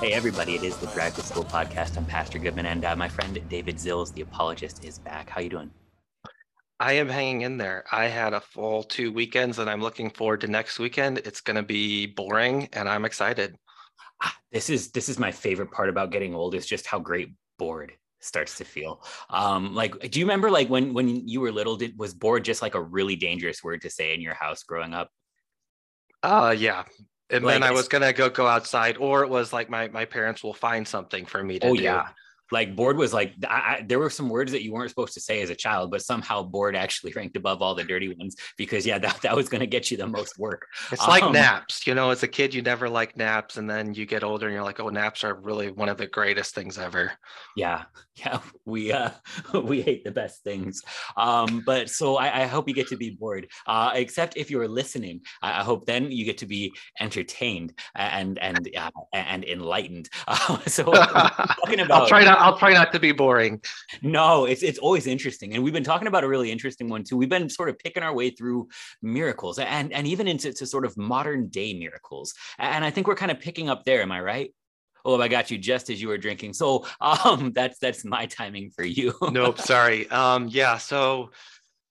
Hey, everybody, it is the Drive to School podcast. I'm Pastor Goodman, and uh, my friend David Zilz, the apologist, is back. How you doing? I am hanging in there. I had a full two weekends, and I'm looking forward to next weekend. It's going to be boring, and I'm excited. Ah, this is this is my favorite part about getting old is just how great bored starts to feel. Um, like, do you remember like when when you were little? Did was bored just like a really dangerous word to say in your house growing up? Uh yeah, and like, then I was gonna go go outside, or it was like my my parents will find something for me to oh, do. Yeah like bored was like I, I, there were some words that you weren't supposed to say as a child but somehow bored actually ranked above all the dirty ones because yeah that, that was going to get you the most work. It's um, like naps you know as a kid you never like naps and then you get older and you're like oh naps are really one of the greatest things ever. Yeah yeah we uh we hate the best things. Um but so i, I hope you get to be bored. Uh except if you're listening i, I hope then you get to be entertained and and uh, and enlightened. Uh, so talking about I'll try to I'll try not to be boring. No, it's it's always interesting, and we've been talking about a really interesting one too. We've been sort of picking our way through miracles, and and even into sort of modern day miracles, and I think we're kind of picking up there. Am I right? Oh, I got you just as you were drinking. So um, that's that's my timing for you. nope, sorry. Um, yeah, so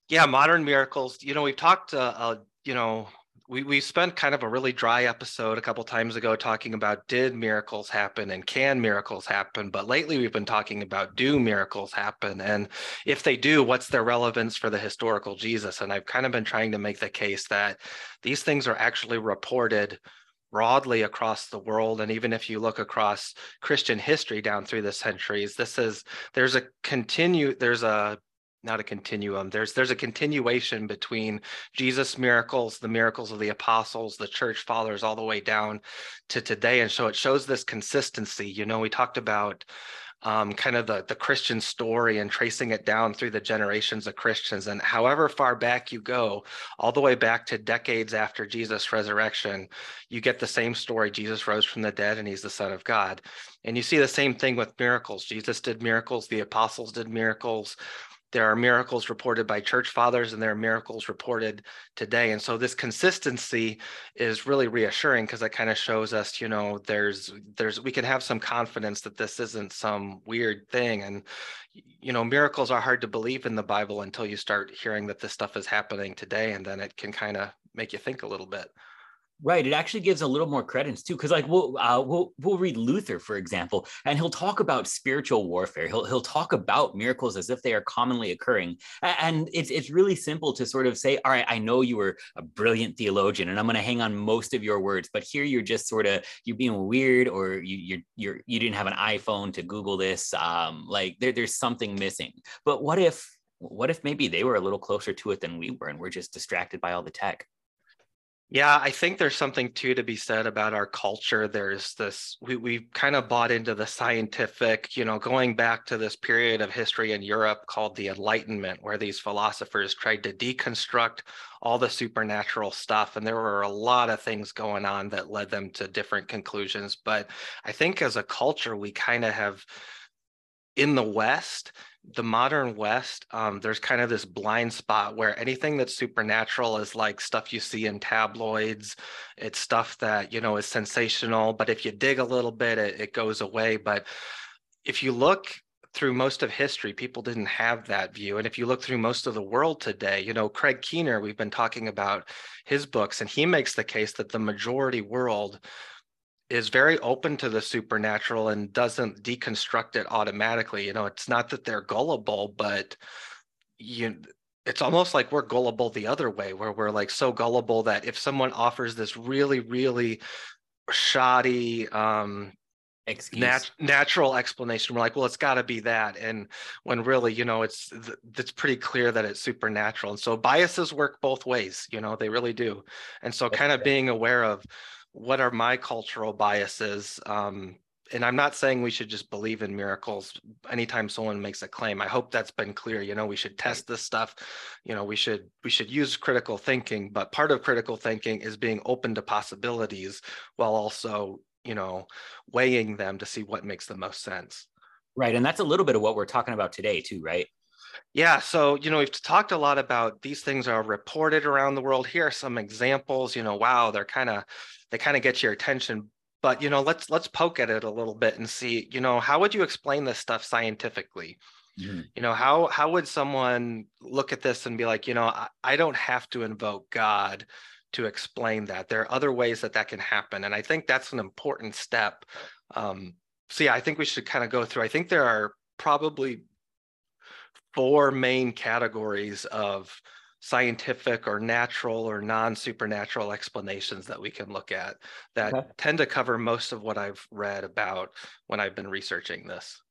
yeah, modern miracles. You know, we've talked. Uh, uh, you know, we we spent kind of a really dry episode a couple times ago talking about did miracles happen and can miracles happen but lately we've been talking about do miracles happen and if they do what's their relevance for the historical jesus? And i've kind of been trying to make the case that these things are actually reported broadly across the world. And even if you look across christian history down through the centuries this is there's a continue there's a not a continuum there's there's a continuation between jesus miracles the miracles of the apostles the church fathers all the way down to today and so it shows this consistency you know we talked about um, kind of the, the Christian story and tracing it down through the generations of Christians. And however far back you go, all the way back to decades after Jesus' resurrection, you get the same story. Jesus rose from the dead and he's the Son of God. And you see the same thing with miracles. Jesus did miracles, the apostles did miracles there are miracles reported by church fathers and there are miracles reported today. And so this consistency is really reassuring because it kind of shows us you know there's there's we can have some confidence that this isn't some weird thing. And you know miracles are hard to believe in the bible until you start hearing that this stuff is happening today and then it can kind of make you think a little bit Right. It actually gives a little more credence too, because like we'll uh, we'll we'll read Luther, for example, and he'll talk about spiritual warfare. He'll he'll talk about miracles as if they are commonly occurring, and it's it's really simple to sort of say, all right, I know you were a brilliant theologian, and I'm going to hang on most of your words, but here you're just sort of you're being weird, or you you're you're you didn't have an iPhone to Google this. Um, like there, there's something missing. But what if what if maybe they were a little closer to it than we were, and we're just distracted by all the tech? Yeah, I think there's something too to be said about our culture. There's this, we, we've kind of bought into the scientific, you know, going back to this period of history in Europe called the Enlightenment, where these philosophers tried to deconstruct all the supernatural stuff. And there were a lot of things going on that led them to different conclusions. But I think as a culture, we kind of have, in the West, the modern West, um, there's kind of this blind spot where anything that's supernatural is like stuff you see in tabloids. It's stuff that, you know, is sensational, but if you dig a little bit, it, it goes away. But if you look through most of history, people didn't have that view. And if you look through most of the world today, you know, Craig Keener, we've been talking about his books, and he makes the case that the majority world is very open to the supernatural and doesn't deconstruct it automatically. You know, it's not that they're gullible, but you it's almost like we're gullible the other way, where we're like so gullible that if someone offers this really, really shoddy um nat- natural explanation we're like well it's got to be that and when really you know it's it's pretty clear that it's supernatural and so biases work both ways you know they really do and so kind of being aware of what are my cultural biases? Um, and i'm not saying we should just believe in miracles anytime someone makes a claim. I hope that's been clear. You know we should test this stuff. You know we should we should use critical thinking but part of critical thinking is being open to possibilities while also you know weighing them to see what makes the most sense. Right and that's a little bit of what we're talking about today too right? Yeah, so you know we've talked a lot about these things are reported around the world. Here are some examples. You know, wow, they're kind of they kind of get your attention. but you know let's let's poke at it a little bit and see you know how would you explain this stuff scientifically mm-hmm. you know how how would someone look at this and be like you know I, I don't have to invoke god to explain that there are other ways that that can happen and i think that's an important step um, so yeah i think we should kind of go through i think there are probably four main categories of scientific or natural or non-supernatural explanations that we can look at that okay. tend to cover most of what I've read about when I've been researching this.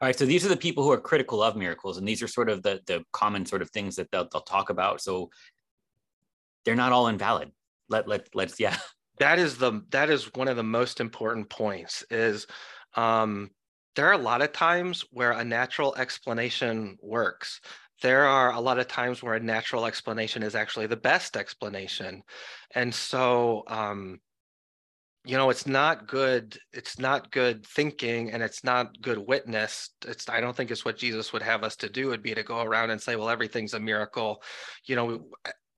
All right, so these are the people who are critical of miracles, and these are sort of the the common sort of things that they'll, they'll talk about. So they're not all invalid. Let let let's yeah. That is the that is one of the most important points. Is um, there are a lot of times where a natural explanation works there are a lot of times where a natural explanation is actually the best explanation. And so, um, you know, it's not good. It's not good thinking and it's not good witness. It's, I don't think it's what Jesus would have us to do would be to go around and say, well, everything's a miracle. You know,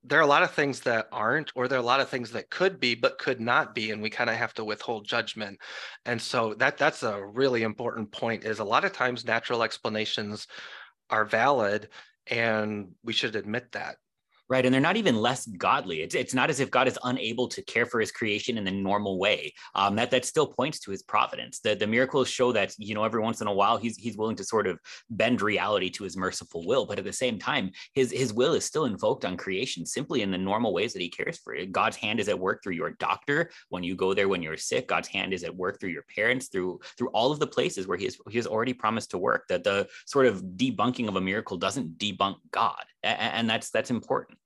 there are a lot of things that aren't, or there are a lot of things that could be, but could not be. And we kind of have to withhold judgment. And so that that's a really important point is a lot of times natural explanations are valid and we should admit that right? And they're not even less godly. It's, it's not as if god is unable to care for his creation in the normal way. Um, that that still points to his providence. The, the miracles show that you know every once in a while he's he's willing to sort of bend reality to his merciful will. But at the same time his his will is still invoked on creation simply in the normal ways that he cares for it. God's hand is at work through your doctor when you go there when you're sick. God's hand is at work through your parents through through all of the places where he has he has already promised to work that the sort of debunking of a miracle doesn't debunk god. And, and that's that's important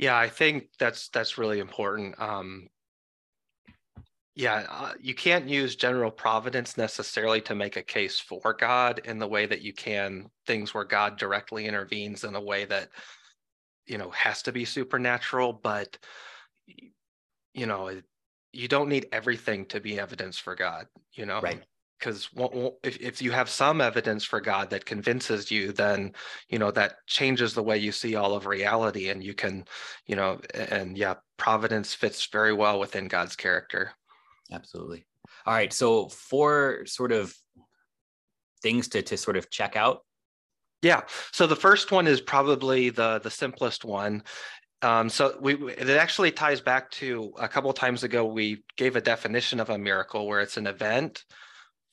yeah, I think that's that's really important. Um, yeah, uh, you can't use general providence necessarily to make a case for God in the way that you can things where God directly intervenes in a way that you know has to be supernatural. But you know, you don't need everything to be evidence for God. You know, right? Because if, if you have some evidence for god that convinces you then you know that changes the way you see all of reality and you can you know and yeah providence fits very well within god's character. Absolutely. All right so four sort of things to, to sort of check out? Yeah so the first one is probably the the simplest one. Um, so we it actually ties back to a couple times ago we gave a definition of a miracle where it's an event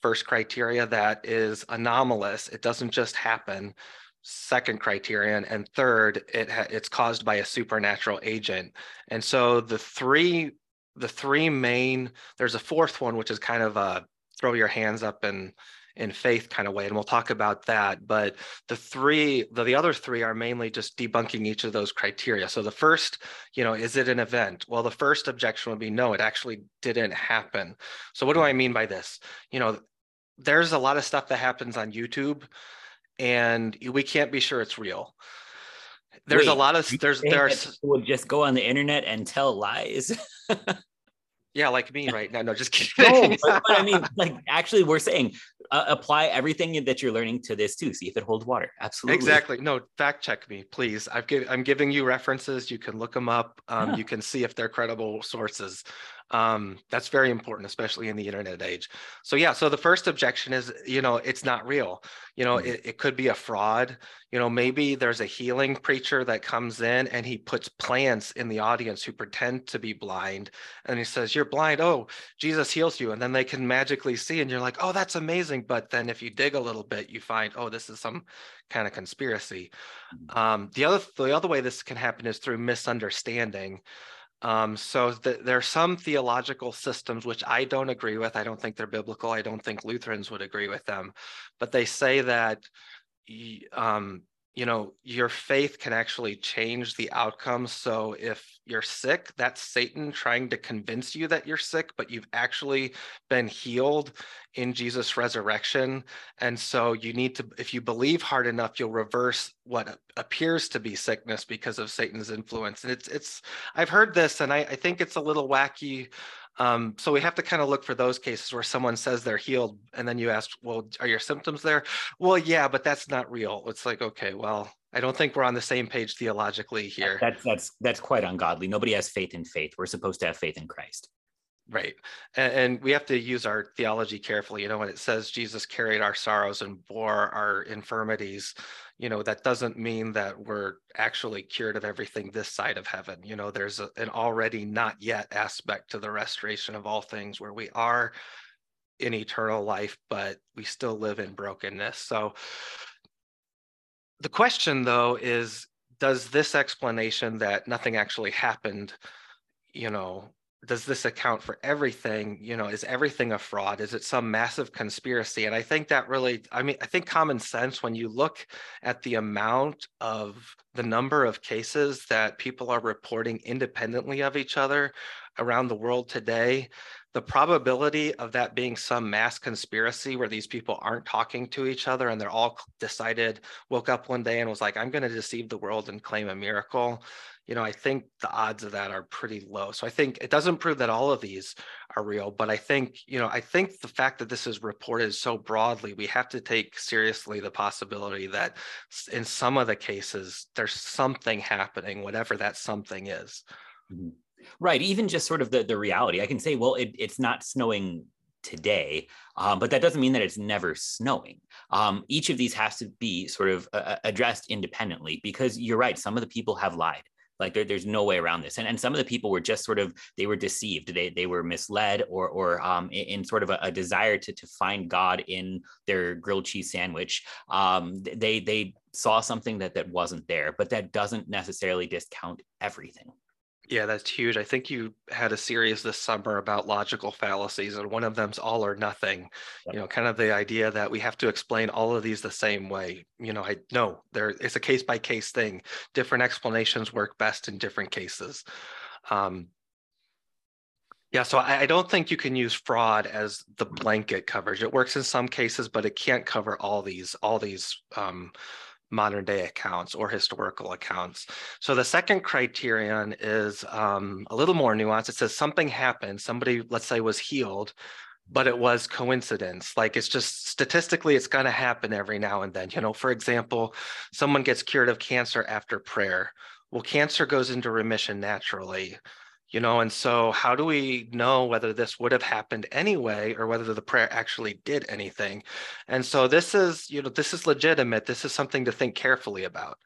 first criteria that is anomalous. It doesn't just happen. Second criterion and third it ha- it's caused by a supernatural agent. And so the three the three main there's a fourth one which is kind of a throw your hands up and in faith kind of way and we'll talk about that. But the three the, the other three are mainly just debunking each of those criteria. So the first you know is it an event? Well the first objection would be no it actually didn't happen. So what do i mean by this? You know there's a lot of stuff that happens on YouTube and we can't be sure it's real. There's Wait, a lot of there's there's just go on the internet and tell lies. yeah, like me right now. No, just kidding. no, but, but I mean, like actually, we're saying uh, apply everything that you're learning to this too. See if it holds water. Absolutely. Exactly. No, fact check me, please. I've give, I'm giving you references. You can look them up. Um, You can see if they're credible sources. Um, that's very important, especially in the internet age. So yeah, so the first objection is, you know, it's not real. You know, mm-hmm. it, it could be a fraud. You know, maybe there's a healing preacher that comes in and he puts plants in the audience who pretend to be blind. And he says, You're blind. Oh, Jesus heals you. And then they can magically see. And you're like, Oh, that's amazing. But then if you dig a little bit, you find, oh, this is some kind of conspiracy. Mm-hmm. Um, the other the other way this can happen is through misunderstanding. Um, so the, there are some theological systems which I don't agree with. I don't think they're biblical. I don't think Lutherans would agree with them, but they say that um, you know your faith can actually change the outcome so if you're sick that's satan trying to convince you that you're sick but you've actually been healed in jesus resurrection and so you need to if you believe hard enough you'll reverse what appears to be sickness because of satan's influence and it's it's i've heard this and i, I think it's a little wacky um, so we have to kind of look for those cases where someone says they're healed, and then you ask, "Well, are your symptoms there?" Well, yeah, but that's not real. It's like, okay, well, I don't think we're on the same page theologically here. That's that's that's quite ungodly. Nobody has faith in faith. We're supposed to have faith in Christ. Right. And, and, we have to use our theology carefully. You know, when it says Jesus carried our sorrows and bore our infirmities, you know, that doesn't mean that we're actually cured of everything this side of heaven. You know, there's a, an already not yet aspect to the restoration of all things where we are in eternal life, but we still live in brokenness. So the question, though, is does this explanation that nothing actually happened, you know, does this account for everything? You know is everything a fraud? Is it some massive conspiracy? And i think that really i mean i think common sense when you look at the amount of the number of cases that people are reporting independently of each other around the world today the probability of that being some mass conspiracy where these people aren't talking to each other and they're all decided woke up one day and was like i'm going to deceive the world and claim a miracle you know, I think the odds of that are pretty low. So I think it doesn't prove that all of these are real, but I think, you know, I think the fact that this is reported so broadly, we have to take seriously the possibility that in some of the cases, there's something happening, whatever that something is. Mm-hmm. Right. Even just sort of the, the reality, I can say, well, it, it's not snowing today, um, but that doesn't mean that it's never snowing. Um, each of these has to be sort of uh, addressed independently because you're right. Some of the people have lied. Like there, there's no way around this. And, and some of the people were just sort of, they were deceived. They, they were misled or, or um, in, in sort of a, a, desire to, to find God in their grilled cheese sandwich. Um, they, they saw something that, that wasn't there, but that doesn't necessarily discount everything. Yeah, that's huge. I think you had a series this summer about logical fallacies, and one of them's all or nothing. You know, kind of the idea that we have to explain all of these the same way. You know, I no, there it's a case by case thing. Different explanations work best in different cases. Um, yeah, so I, I don't think you can use fraud as the blanket coverage. It works in some cases, but it can't cover all these all these um, modern day accounts or historical accounts. So the second criterion is um, a little more nuanced. It says something happened, somebody, let's say, was healed, but it was coincidence. Like it's just statistically, it's going to happen every now and then. You know, for example, someone gets cured of cancer after prayer. Well, cancer goes into remission naturally you know and so how do we know whether this would have happened anyway or whether the prayer actually did anything? And so this is you know this is legitimate. This is something to think carefully about.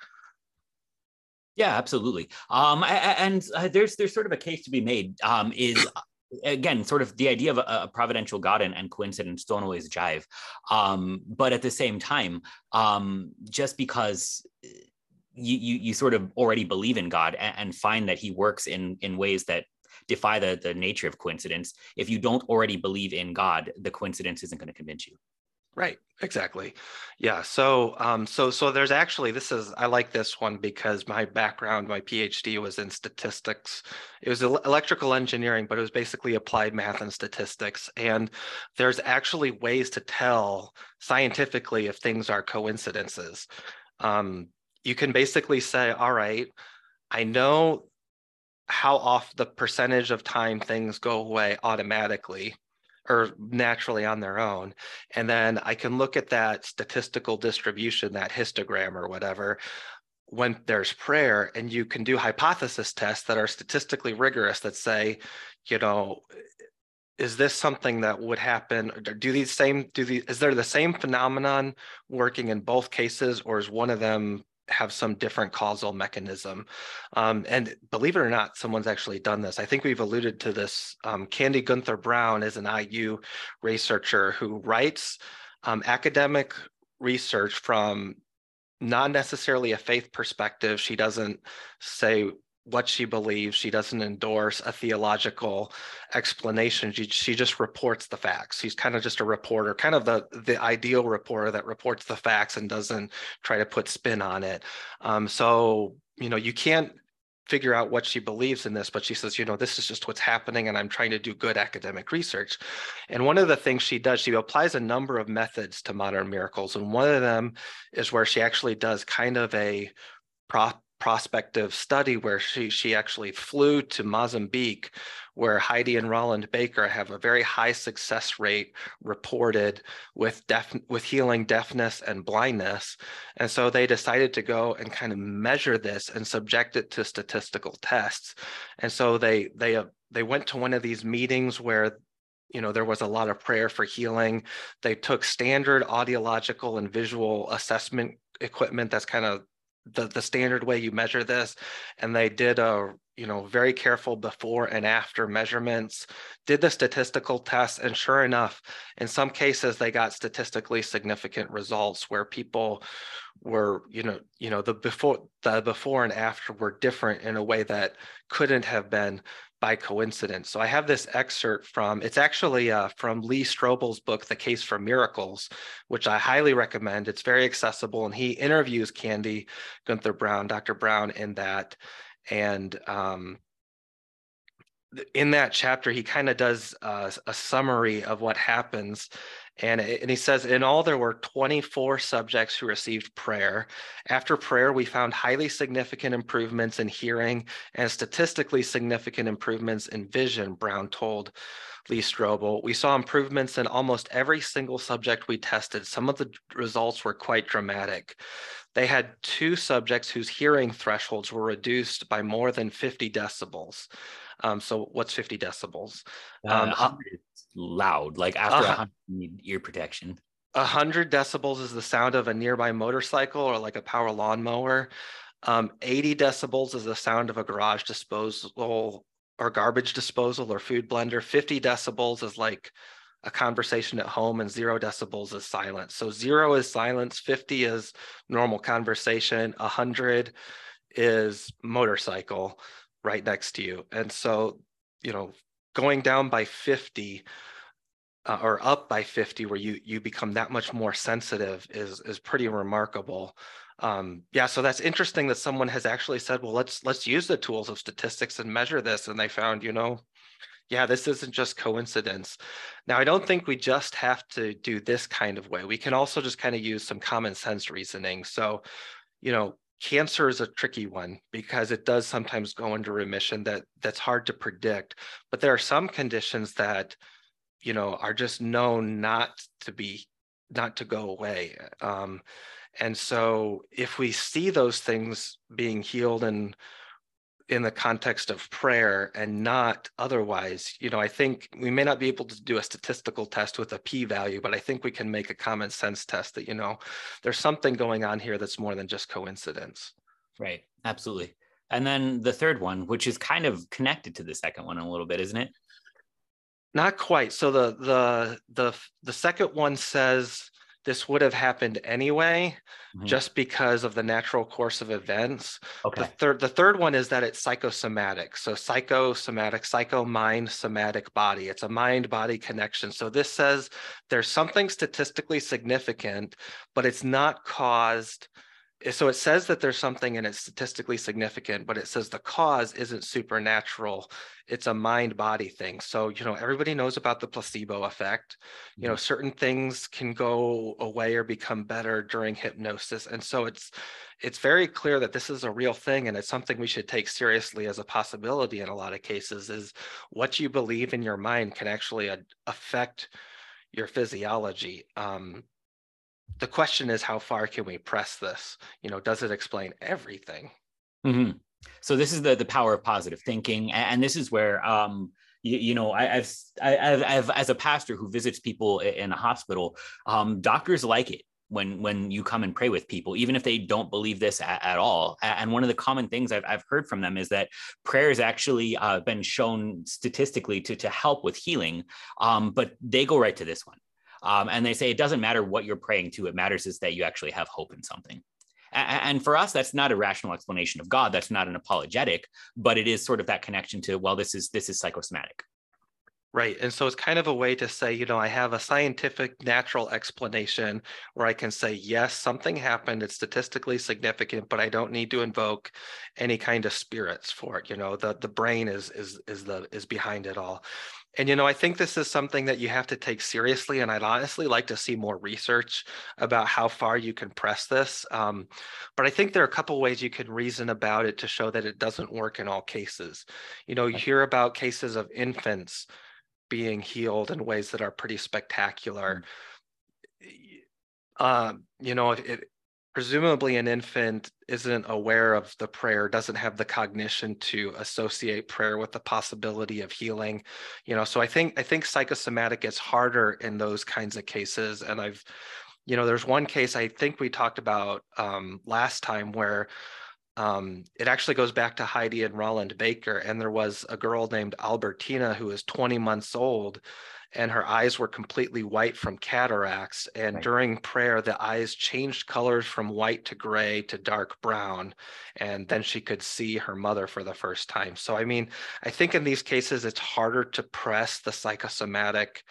Yeah absolutely. Um and uh, there's there's sort of a case to be made um is again sort of the idea of a, a providential god and, and, coincidence don't always jive. Um but at the same time um just because you, you you sort of already believe in God and, and find that He works in in ways that defy the the nature of coincidence. If you don't already believe in God, the coincidence isn't going to convince you. Right. Exactly. Yeah. So, um, so, so there's actually this is I like this one because my background, my PhD was in statistics. It was electrical engineering, but it was basically applied math and statistics. And there's actually ways to tell scientifically if things are coincidences. Um, you can basically say, all right, I know how off the percentage of time things go away automatically or naturally on their own. And then I can look at that statistical distribution, that histogram or whatever, when there's prayer, and you can do hypothesis tests that are statistically rigorous that say, you know, is this something that would happen? Do these same, do these, is there the same phenomenon working in both cases, or is one of them have some different causal mechanism. Um, and believe it or not, someone's actually done this. I think we've alluded to this. Um, Candy Gunther Brown is an IU researcher who writes um, academic research from not necessarily a faith perspective. She doesn't say what she believes. She doesn't endorse a theological explanation. She, she just reports the facts. She's kind of just a reporter, kind of the, the ideal reporter that reports the facts and doesn't try to put spin on it. Um, so, you know, you can't figure out what she believes in this, but she says, you know, this is just what's happening and I'm trying to do good academic research. And one of the things she does, she applies a number of methods to modern miracles. And one of them is where she actually does kind of a prospective study where she she actually flew to Mozambique where Heidi and Roland Baker have a very high success rate reported with deaf with healing deafness and blindness. And so they decided to go and kind of measure this and subject it to statistical tests. And so they they uh, they went to one of these meetings where you know there was a lot of prayer for healing they took standard audiological and visual assessment equipment that's kind of the, the standard way you measure this and they did a you know very careful before and after measurements did the statistical tests and sure enough in some cases they got statistically significant results where people were you know you know the before the before and after were different in a way that couldn't have been by coincidence. So I have this excerpt from, it's actually uh, from Lee Strobel's book, The Case for Miracles, which I highly recommend. It's very accessible. And he interviews Candy Gunther Brown, Dr. Brown, in that. And um, in that chapter, he kind of does uh, a summary of what happens and, and he says, in all, there were 24 subjects who received prayer. After prayer, we found highly significant improvements in hearing and statistically significant improvements in vision, Brown told Lee Strobel. We saw improvements in almost every single subject we tested. Some of the results were quite dramatic. They had two subjects whose hearing thresholds were reduced by more than 50 decibels. Um, so what's 50 decibels? Um, uh, loud, like after uh, 100 need ear protection. 100 decibels is the sound of a nearby motorcycle or like a power lawnmower. Um, 80 decibels is the sound of a garage disposal or garbage disposal or food blender. 50 decibels is like a conversation at home and zero decibels is silence. So zero is silence, 50 is normal conversation, 100 is motorcycle right next to you. And so, you know, going down by 50 uh, or up by 50 where you you become that much more sensitive is is pretty remarkable um, yeah so that's interesting that someone has actually said well let's let's use the tools of statistics and measure this and they found you know yeah this isn't just coincidence. Now i don't think we just have to do this kind of way. We can also just kind of use some common sense reasoning. So you know cancer is a tricky one because it does sometimes go into remission that that's hard to predict. But there are some conditions that you know are just known not to be not to go away. Um, and so if we see those things being healed and in the context of prayer and not otherwise you know i think we may not be able to do a statistical test with a p value but i think we can make a common sense test that you know there's something going on here that's more than just coincidence. Right. Absolutely. And then the third one which is kind of connected to the second one a little bit isn't it? Not quite. So the the the the second one says this would have happened anyway, mm-hmm. just because of the natural course of events. Okay. The third, the third one is that it's psychosomatic. So psychosomatic, psycho mind, somatic body. It's a mind body connection. So this says there's something statistically significant, but it's not caused so it says that there's something and it's statistically significant but it says the cause isn't supernatural. It's a mind body thing. So you know everybody knows about the placebo effect. You know mm-hmm. certain things can go away or become better during hypnosis. And so it's it's very clear that this is a real thing and it's something we should take seriously as a possibility in a lot of cases is what you believe in your mind can actually affect your physiology. Um, the question is how far can we press this? You know does it explain everything? Mm-hmm. so this is the the power of positive thinking and this is where um you, you know I, have I've, I've as a pastor who visits people in a hospital um doctors like it when when you come and pray with people even if they don't believe this at, at all. And one of the common things I've, I've heard from them is that prayer has actually uh, been shown statistically to to help with healing um, but they go right to this one um, and they say it doesn't matter what you're praying to, it matters is that you actually have hope in something. And for us, that's not a rational explanation of God. That's not an apologetic, but it is sort of that connection to, well, this is this is psychosomatic. Right. And so it's kind of a way to say, you know, I have a scientific natural explanation where I can say, yes, something happened. It's statistically significant, but I don't need to invoke any kind of spirits for it. You know, the the brain is is is the is behind it all. And you know, I think this is something that you have to take seriously, and I'd honestly like to see more research about how far you can press this. Um, but I think there are a couple ways you can reason about it to show that it doesn't work in all cases. You know, you hear about cases of infants being healed in ways that are pretty spectacular. Um, you know, it, presumably an infant isn't aware of the prayer doesn't have the cognition to associate prayer with the possibility of healing you know so i think i think psychosomatic gets harder in those kinds of cases. And i've you know there's one case i think we talked about um, last time where um, it actually goes back to heidi and roland baker. And there was a girl named albertina who was 20 months old and her eyes were completely white from cataracts. And right. during prayer, the eyes changed colors from white to gray to dark brown. And then she could see her mother for the first time. So, I mean, I think in these cases, it's harder to press the psychosomatic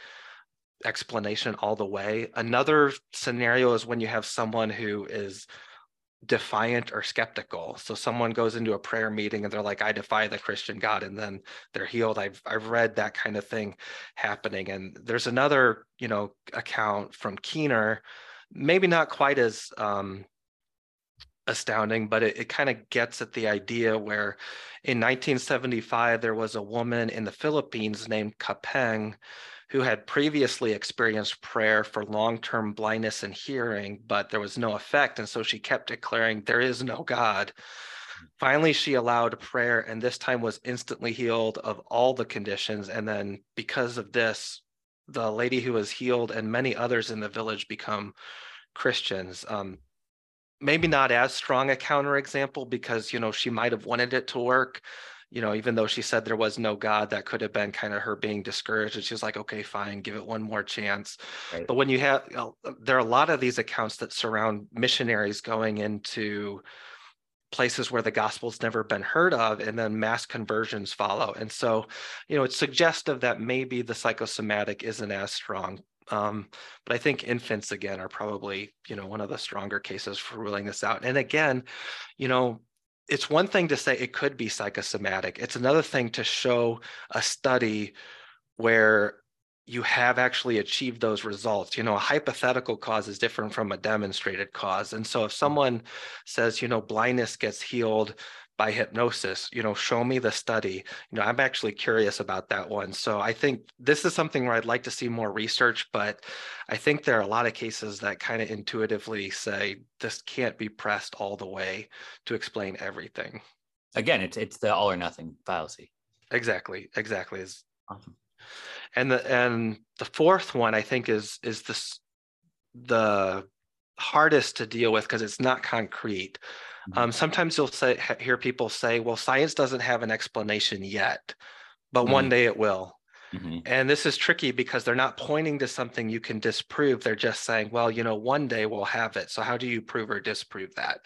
explanation all the way. Another scenario is when you have someone who is defiant or skeptical. So someone goes into a prayer meeting and they're like, I defy the Christian God, and then they're healed. I've I've read that kind of thing happening. And there's another, you know, account from Keener, maybe not quite as um, astounding, but it, it kind of gets at the idea where in 1975 there was a woman in the Philippines named Kapeng who had previously experienced prayer for long term blindness and hearing, but there was no effect. And so she kept declaring, There is no God. Finally, she allowed prayer and this time was instantly healed of all the conditions. And then, because of this, the lady who was healed and many others in the village become Christians. Um, maybe not as strong a counterexample because you know she might have wanted it to work you know, even though she said there was no God, that could have been kind of her being discouraged. And she's like, okay, fine, give it one more chance. Right. But when you have, you know, there are a lot of these accounts that surround missionaries going into places where the gospel's never been heard of, and then mass conversions follow. And so, you know, it's suggestive that maybe the psychosomatic isn't as strong. Um, but I think infants again are probably, you know, one of the stronger cases for ruling this out. And again, you know, it's one thing to say it could be psychosomatic. It's another thing to show a study where you have actually achieved those results. You know, a hypothetical cause is different from a demonstrated cause. And so if hmm. someone says, you know, blindness gets healed by hypnosis you know show me the study. You know i'm actually curious about that one. So i think this is something where i'd like to see more research but i think there are a lot of cases that kind of intuitively say this can't be pressed all the way to explain everything. Again it's it's the all or nothing fallacy. Exactly exactly. Is awesome. And the and the fourth one i think is is this the hardest to deal with because it's not concrete. Um, sometimes you'll say, hear people say, well, science doesn't have an explanation yet, but mm-hmm. one day it will. Mm-hmm. And this is tricky because they're not pointing to something you can disprove. They're just saying, well, you know, one day we'll have it. So how do you prove or disprove that?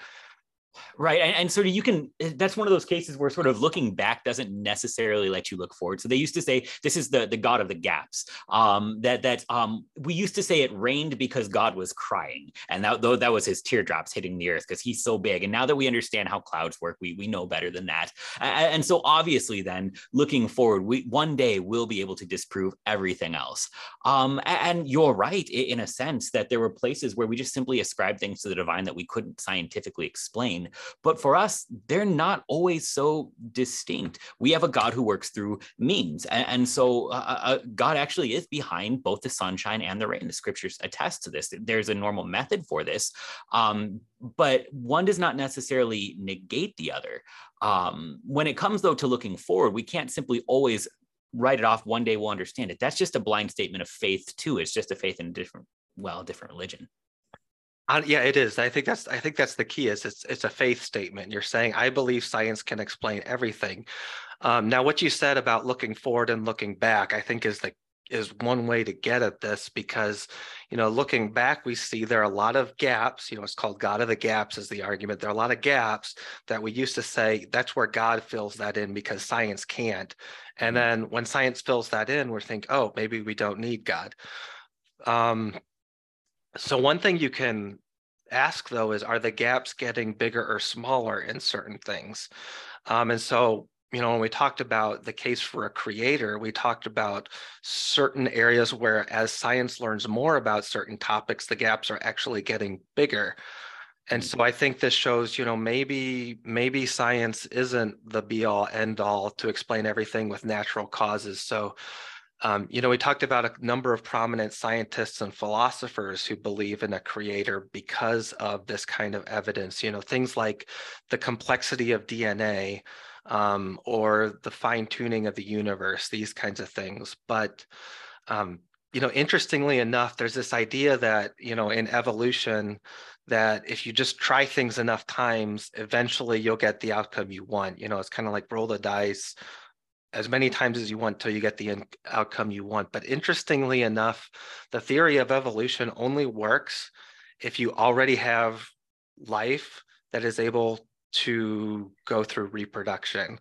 Right. And, and sort of you can, eh, that's one of those cases where sort of looking back doesn't necessarily let you look forward. So they used to say, this is the, the God of the gaps. Um, that, that um, we used to say it rained because God was crying. And that, though that was his teardrops hitting the earth because he's so big. And now that we understand how clouds work, we, we know better than that. And, and so obviously then looking forward, we one day we'll be able to disprove everything else. Um, and you're right in a sense that there were places where we just simply ascribed things to the divine that we couldn't scientifically explain but for us, they're not always so distinct. We have a God who works through means. And, and so uh, uh, uh, God actually is behind both the sunshine and the rain. The scriptures attest to this. There's a normal method for this. Um, but one does not necessarily negate the other. Um, when it comes, though, to looking forward, we can't simply always write it off one day we'll understand it that's just a blind statement of faith too it's just a faith in a different well different religion uh, yeah, it is. I think that's I think that's the key. Is it's it's a faith statement. You're saying I believe science can explain everything. Um, now, what you said about looking forward and looking back, I think is the is one way to get at this because you know looking back we see there are a lot of gaps you know it's called god of the gaps is the argument there are a lot of gaps that we used to say that's where god fills that in because science can't and mm-hmm. then when science fills that in we're think oh maybe we don't need god um, so one thing you can ask though is, are the gaps getting bigger or smaller in certain things? Um, and so, you know, when we talked about the case for a creator, we talked about certain areas where as science learns more about certain topics, the gaps are actually getting bigger. And mm. so I think this shows, you know, maybe maybe science isn't the be all end all to explain everything with natural causes. So um, you know, we talked about a number of prominent scientists and philosophers who believe in a creator because of this kind of evidence. You know, things like the complexity of DNA, um, or the fine tuning of the universe, these kinds of things. But, um, you know, interestingly enough, there's this idea that, you know, in evolution, that if you just try things enough times, eventually you'll get the outcome you want. You know, it's kind of like roll the dice as many times as you want till you get the in- outcome you want. But interestingly enough, the theory of evolution only works if you already have life that is able to go through reproduction.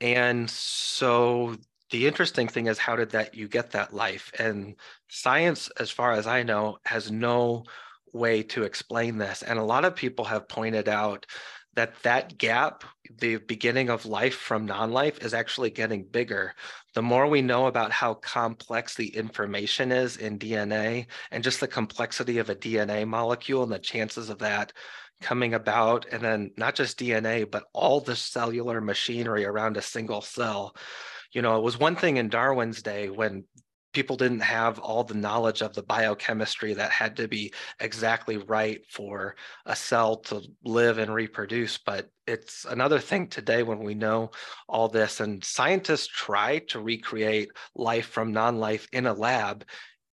And so the interesting thing is how did that you get that life? And science, as far as I know, has no way to explain this. And a lot of people have pointed out that that gap, the beginning of life from non-life is actually getting bigger. The more we know about how complex the information is in DNA and just the complexity of a DNA molecule and the chances of that coming about and then not just dna but all the cellular machinery around a single cell you know it was one thing in darwin's day when people didn't have all the knowledge of the biochemistry that had to be exactly right for a cell to live and reproduce but it's another thing today when we know all this and scientists try to recreate life from non-life in a lab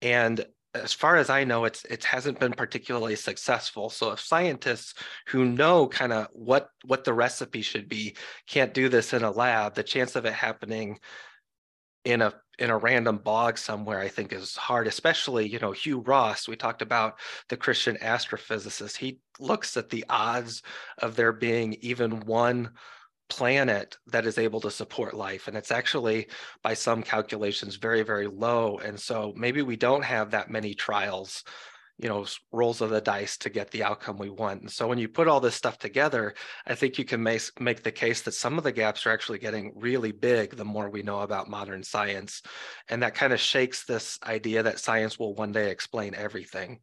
and as far as I know, it's it hasn't been particularly successful. So if scientists who know kind of what what the recipe should be can't do this in a lab, the chance of it happening in a in a random bog somewhere, I think is hard, especially, you know, Hugh Ross, we talked about the Christian astrophysicist. He looks at the odds of there being even one planet that is able to support life. And it's actually, by some calculations, very, very low. And so maybe we don't have that many trials, you know, rolls of the dice to get the outcome we want. And so when you put all this stuff together, I think you can make, make the case that some of the gaps are actually getting really big the more we know about modern science. And that kind of shakes this idea that science will one day explain everything.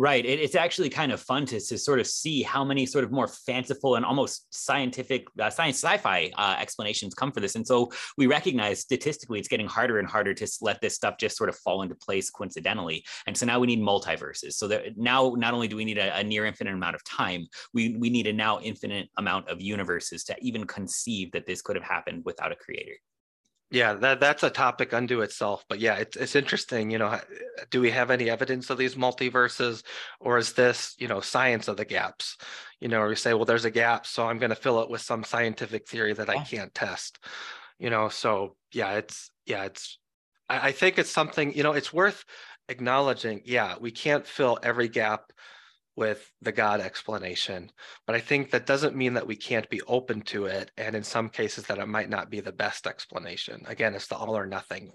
Right. It, it's actually kind of fun to, to sort of see how many sort of more fanciful and almost scientific, uh, science sci-fi uh, explanations come for this. And so we recognize statistically it's getting harder and harder to let this stuff just sort of fall into place coincidentally. And so now we need multiverses. So that now not only do we need a, a near infinite amount of time, we, we need a now infinite amount of universes to even conceive that this could have happened without a creator. Yeah, that that's a topic unto itself. But yeah, it's it's interesting. You know, do we have any evidence of these multiverses, or is this you know science of the gaps? You know, or we say, well, there's a gap, so I'm going to fill it with some scientific theory that I can't test. You know, so yeah, it's yeah, it's. I, I think it's something. You know, it's worth acknowledging. Yeah, we can't fill every gap with the God explanation. But I think that doesn't mean that we can't be open to it. And in some cases, that it might not be the best explanation. Again, it's the all or nothing.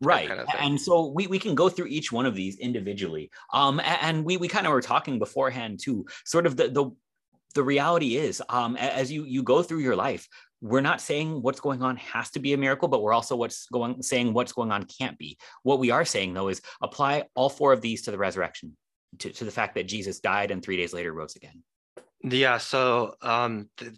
Right. Kind of and so we, we can go through each one of these individually. Um, and we, we kind of were talking beforehand too, sort of the, the, the reality is um, as you, you go through your life, we're not saying what's going on has to be a miracle, but we're also what's going saying what's going on can't be. What we are saying though is apply all four of these to the resurrection to, to the fact that Jesus died and three days later rose again? Yeah, so um, th-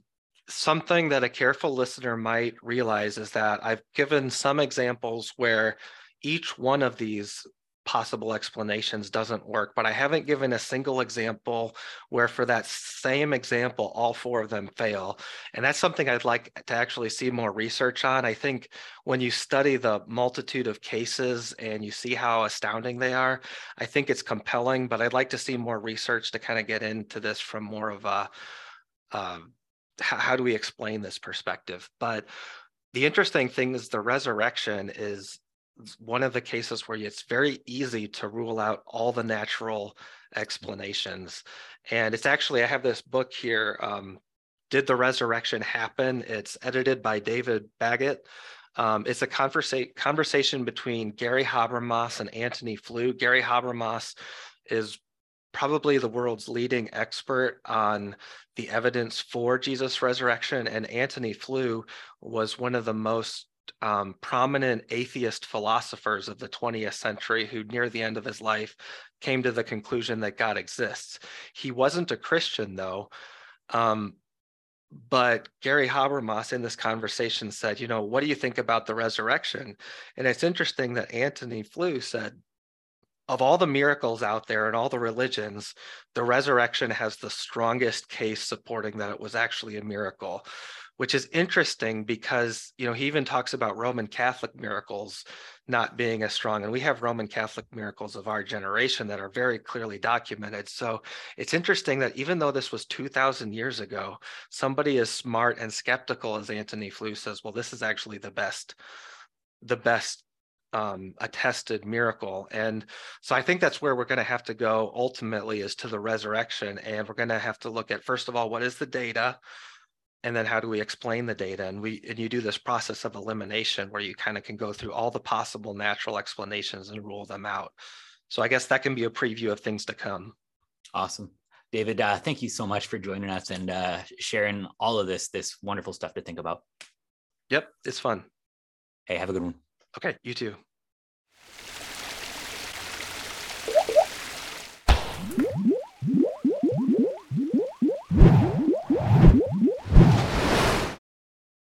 something that a careful listener might realize is that I've given some examples where each one of these possible explanations doesn't work, but I haven't given a single example where for that same example, all four of them fail. And that's something I'd like to actually see more research on. I think when you study the multitude of cases and you see how astounding they are, I think it's compelling, but I'd like to see more research to kind of get into this from more of a, uh, how, how do we explain this perspective? But the interesting thing is the resurrection is one of the cases where it's very easy to rule out all the natural explanations. And it's actually, I have this book here, um, Did the Resurrection Happen? It's edited by David Baggett. Um, it's a conversa- conversation between Gary Habermas and Antony Flew. Gary Habermas is probably the world's leading expert on the evidence for Jesus' resurrection. And Antony Flew was one of the most um, prominent atheist philosophers of the 20th century who, near the end of his life, came to the conclusion that God exists. He wasn't a Christian, though. Um, but Gary Habermas in this conversation said, you know, what do you think about the resurrection? And it's interesting that Antony Flew said, of all the miracles out there and all the religions, the resurrection has the strongest case supporting that it was actually a miracle, which is interesting because, you know, he even talks about Roman Catholic miracles not being as strong. And we have Roman Catholic miracles of our generation that are very clearly documented. So it's interesting that even though this was 2000 years ago, somebody as smart and skeptical as Antony Flew says, well, this is actually the best, the best um, attested miracle. And so I think that's where we're going to have to go ultimately is to the resurrection. And we're going to have to look at, first of all, what is the data? And then how do we explain the data? And we and you do this process of elimination where you kind of can go through all the possible natural explanations and rule them out. So I guess that can be a preview of things to come. Awesome. David, uh, thank you so much for joining us and uh, sharing all of this, this wonderful stuff to think about. Yep, it's fun. Hey, have a good one. Okay, you too.